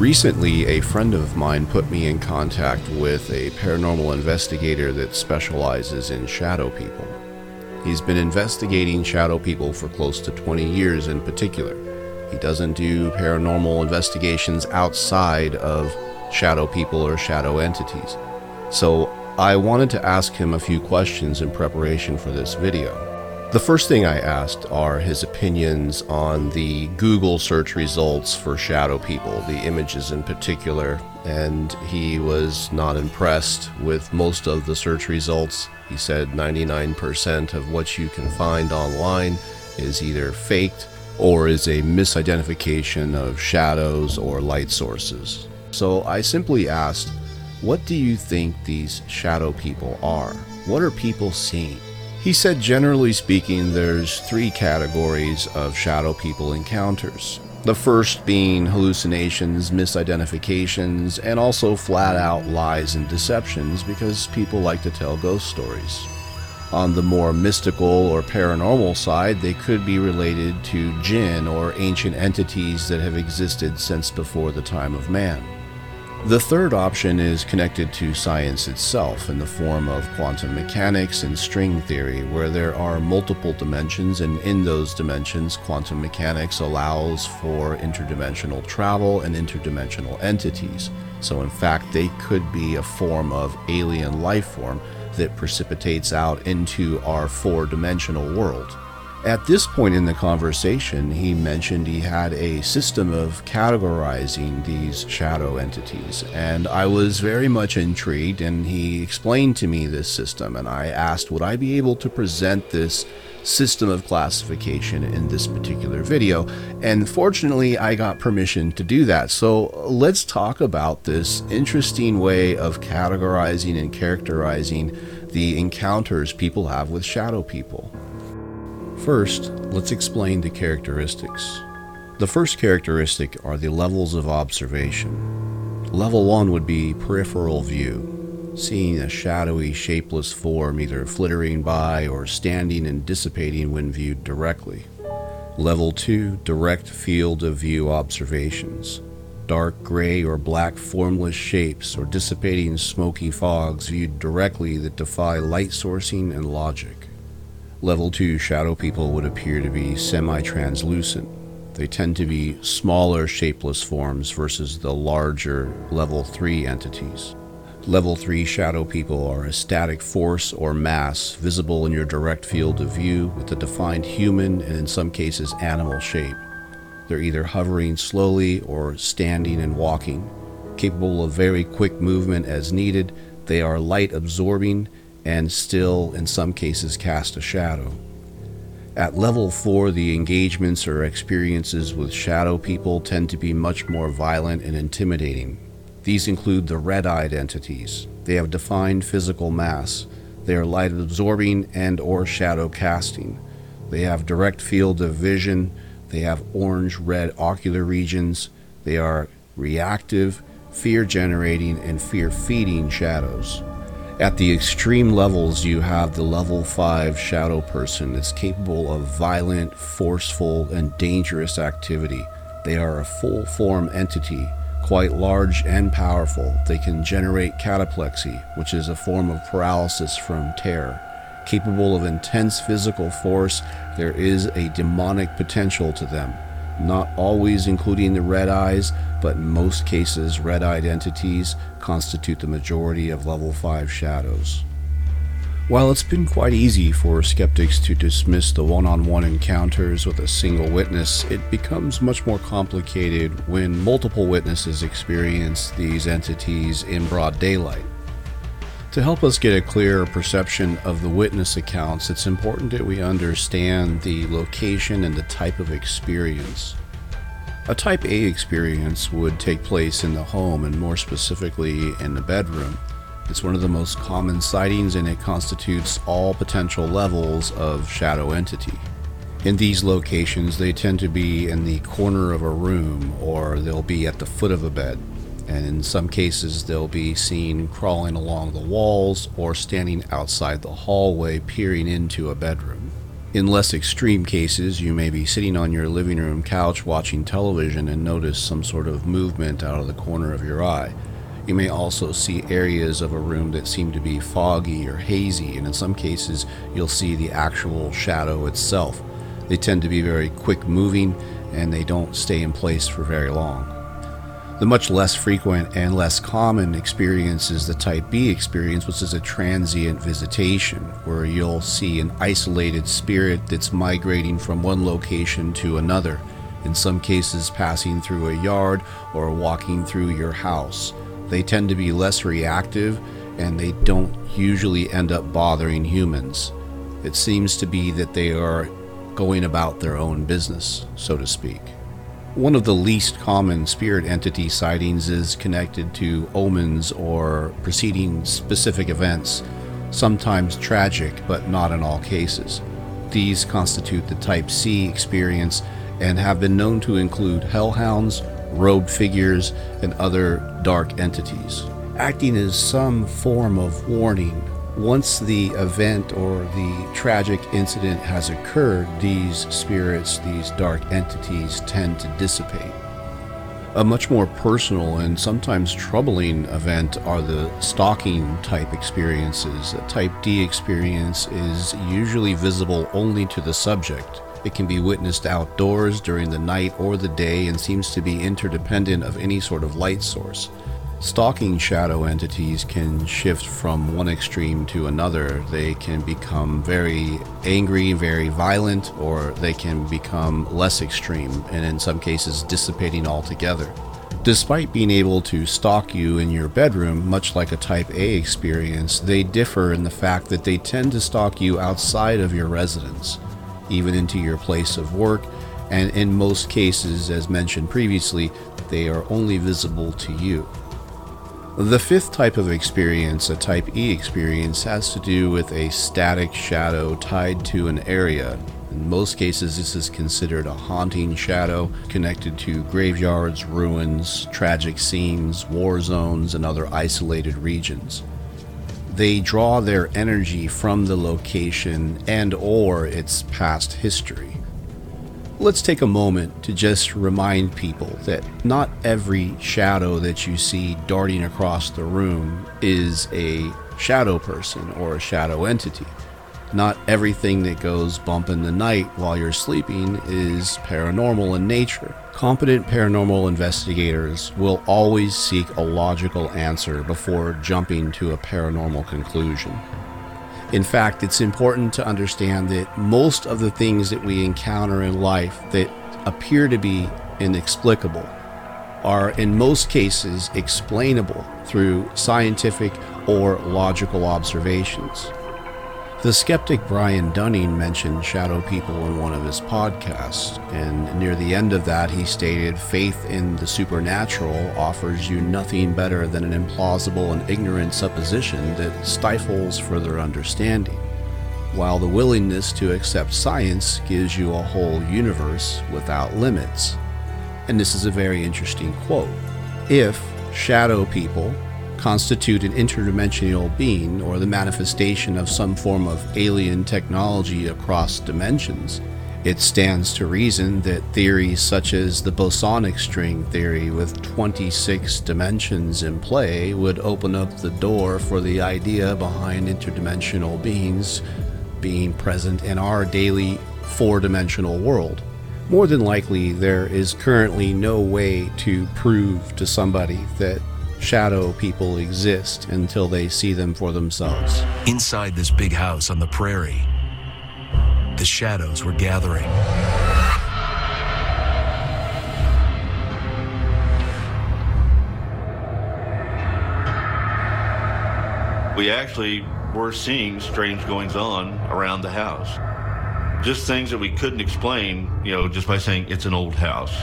Recently, a friend of mine put me in contact with a paranormal investigator that specializes in shadow people. He's been investigating shadow people for close to 20 years in particular. He doesn't do paranormal investigations outside of shadow people or shadow entities. So I wanted to ask him a few questions in preparation for this video. The first thing I asked are his opinions on the Google search results for shadow people, the images in particular, and he was not impressed with most of the search results. He said 99% of what you can find online is either faked or is a misidentification of shadows or light sources. So I simply asked, What do you think these shadow people are? What are people seeing? He said, generally speaking, there's three categories of shadow people encounters. The first being hallucinations, misidentifications, and also flat out lies and deceptions because people like to tell ghost stories. On the more mystical or paranormal side, they could be related to jinn or ancient entities that have existed since before the time of man. The third option is connected to science itself in the form of quantum mechanics and string theory, where there are multiple dimensions, and in those dimensions, quantum mechanics allows for interdimensional travel and interdimensional entities. So, in fact, they could be a form of alien life form that precipitates out into our four dimensional world. At this point in the conversation, he mentioned he had a system of categorizing these shadow entities, and I was very much intrigued. And he explained to me this system, and I asked, would I be able to present this system of classification in this particular video? And fortunately, I got permission to do that. So let's talk about this interesting way of categorizing and characterizing the encounters people have with shadow people. First, let's explain the characteristics. The first characteristic are the levels of observation. Level 1 would be peripheral view, seeing a shadowy, shapeless form either flittering by or standing and dissipating when viewed directly. Level 2 Direct field of view observations. Dark gray or black formless shapes or dissipating smoky fogs viewed directly that defy light sourcing and logic. Level 2 shadow people would appear to be semi translucent. They tend to be smaller, shapeless forms versus the larger level 3 entities. Level 3 shadow people are a static force or mass visible in your direct field of view with a defined human and, in some cases, animal shape. They're either hovering slowly or standing and walking. Capable of very quick movement as needed, they are light absorbing and still, in some cases, cast a shadow. At level 4, the engagements or experiences with shadow people tend to be much more violent and intimidating. These include the red eyed entities. They have defined physical mass. They are light absorbing and or shadow casting. They have direct field of vision. They have orange red ocular regions. They are reactive, fear generating, and fear feeding shadows. At the extreme levels, you have the level 5 shadow person that's capable of violent, forceful, and dangerous activity. They are a full form entity, quite large and powerful. They can generate cataplexy, which is a form of paralysis from terror. Capable of intense physical force, there is a demonic potential to them not always including the red eyes, but in most cases, red eyed entities constitute the majority of level 5 shadows. While it's been quite easy for skeptics to dismiss the one on one encounters with a single witness, it becomes much more complicated when multiple witnesses experience these entities in broad daylight. To help us get a clearer perception of the witness accounts, it's important that we understand the location and the type of experience. A type A experience would take place in the home and more specifically in the bedroom. It's one of the most common sightings and it constitutes all potential levels of shadow entity. In these locations, they tend to be in the corner of a room or they'll be at the foot of a bed and in some cases they'll be seen crawling along the walls or standing outside the hallway peering into a bedroom. In less extreme cases, you may be sitting on your living room couch watching television and notice some sort of movement out of the corner of your eye. You may also see areas of a room that seem to be foggy or hazy, and in some cases, you'll see the actual shadow itself. They tend to be very quick moving and they don't stay in place for very long. The much less frequent and less common experience is the type B experience, which is a transient visitation, where you'll see an isolated spirit that's migrating from one location to another, in some cases passing through a yard or walking through your house. They tend to be less reactive and they don't usually end up bothering humans. It seems to be that they are going about their own business, so to speak. One of the least common spirit entity sightings is connected to omens or preceding specific events, sometimes tragic, but not in all cases. These constitute the Type C experience and have been known to include hellhounds, robed figures, and other dark entities, acting as some form of warning once the event or the tragic incident has occurred, these spirits, these dark entities, tend to dissipate. A much more personal and sometimes troubling event are the stalking type experiences. A type D experience is usually visible only to the subject. It can be witnessed outdoors during the night or the day and seems to be interdependent of any sort of light source. Stalking shadow entities can shift from one extreme to another. They can become very angry, very violent, or they can become less extreme, and in some cases, dissipating altogether. Despite being able to stalk you in your bedroom, much like a Type A experience, they differ in the fact that they tend to stalk you outside of your residence, even into your place of work, and in most cases, as mentioned previously, they are only visible to you. The fifth type of experience, a type E experience, has to do with a static shadow tied to an area. In most cases, this is considered a haunting shadow connected to graveyards, ruins, tragic scenes, war zones, and other isolated regions. They draw their energy from the location and or its past history. Let's take a moment to just remind people that not every shadow that you see darting across the room is a shadow person or a shadow entity. Not everything that goes bump in the night while you're sleeping is paranormal in nature. Competent paranormal investigators will always seek a logical answer before jumping to a paranormal conclusion. In fact, it's important to understand that most of the things that we encounter in life that appear to be inexplicable are, in most cases, explainable through scientific or logical observations. The skeptic Brian Dunning mentioned shadow people in one of his podcasts, and near the end of that, he stated faith in the supernatural offers you nothing better than an implausible and ignorant supposition that stifles further understanding, while the willingness to accept science gives you a whole universe without limits. And this is a very interesting quote. If shadow people constitute an interdimensional being or the manifestation of some form of alien technology across dimensions. It stands to reason that theories such as the bosonic string theory with 26 dimensions in play would open up the door for the idea behind interdimensional beings being present in our daily four dimensional world. More than likely, there is currently no way to prove to somebody that shadow people exist until they see them for themselves. Inside this big house on the prairie, the shadows were gathering. We actually were seeing strange goings on around the house. Just things that we couldn't explain, you know, just by saying it's an old house.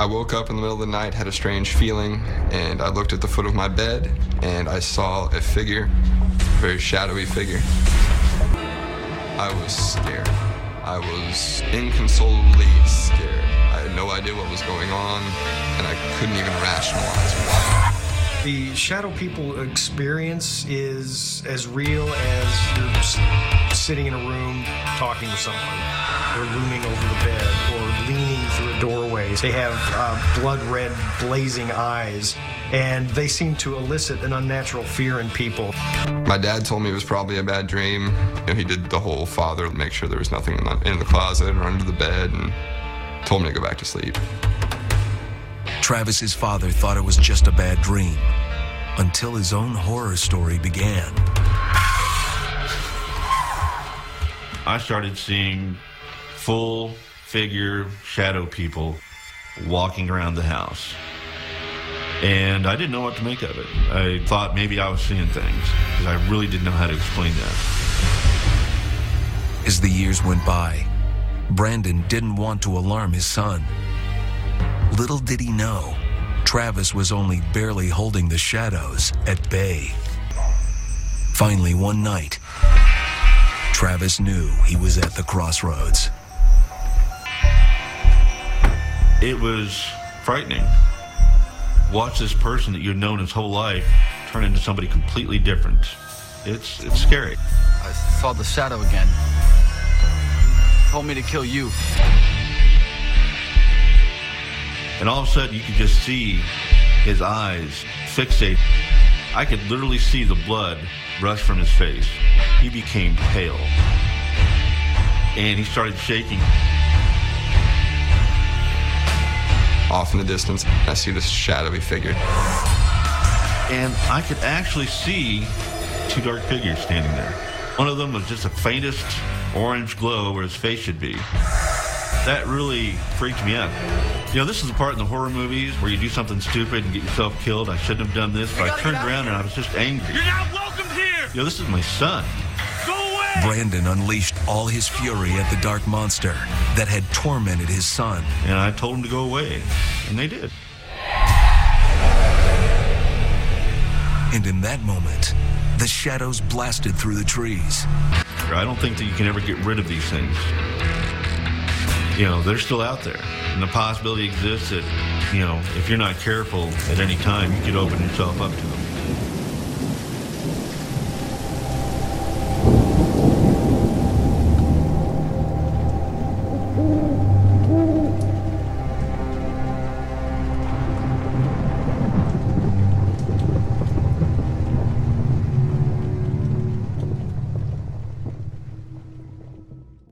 I woke up in the middle of the night, had a strange feeling, and I looked at the foot of my bed and I saw a figure, a very shadowy figure. I was scared. I was inconsolably scared. I had no idea what was going on, and I couldn't even rationalize why. The shadow people experience is as real as sitting in a room talking to someone, or looming over the bed, or leaning through a doorway. They have uh, blood red, blazing eyes, and they seem to elicit an unnatural fear in people. My dad told me it was probably a bad dream. You know, he did the whole father to make sure there was nothing in the, in the closet or under the bed and told me to go back to sleep. Travis's father thought it was just a bad dream until his own horror story began. I started seeing full figure shadow people walking around the house. And I didn't know what to make of it. I thought maybe I was seeing things because I really didn't know how to explain that. As the years went by, Brandon didn't want to alarm his son. Little did he know, Travis was only barely holding the shadows at bay. Finally, one night, Travis knew he was at the crossroads. It was frightening. Watch this person that you've known his whole life turn into somebody completely different. It's it's scary. I saw the shadow again. Told me to kill you. And all of a sudden, you could just see his eyes fixate. I could literally see the blood rush from his face. He became pale. And he started shaking. Off in the distance, I see this shadowy figure. And I could actually see two dark figures standing there. One of them was just the faintest orange glow where his face should be. That really freaked me out. You know, this is the part in the horror movies where you do something stupid and get yourself killed. I shouldn't have done this, but I turned around and I was just angry. You're not welcome here! You know, this is my son. Go away! Brandon unleashed all his fury at the dark monster that had tormented his son. And I told him to go away. And they did. And in that moment, the shadows blasted through the trees. I don't think that you can ever get rid of these things. You know, they're still out there. And the possibility exists that, you know, if you're not careful at any time, you could open yourself up to them.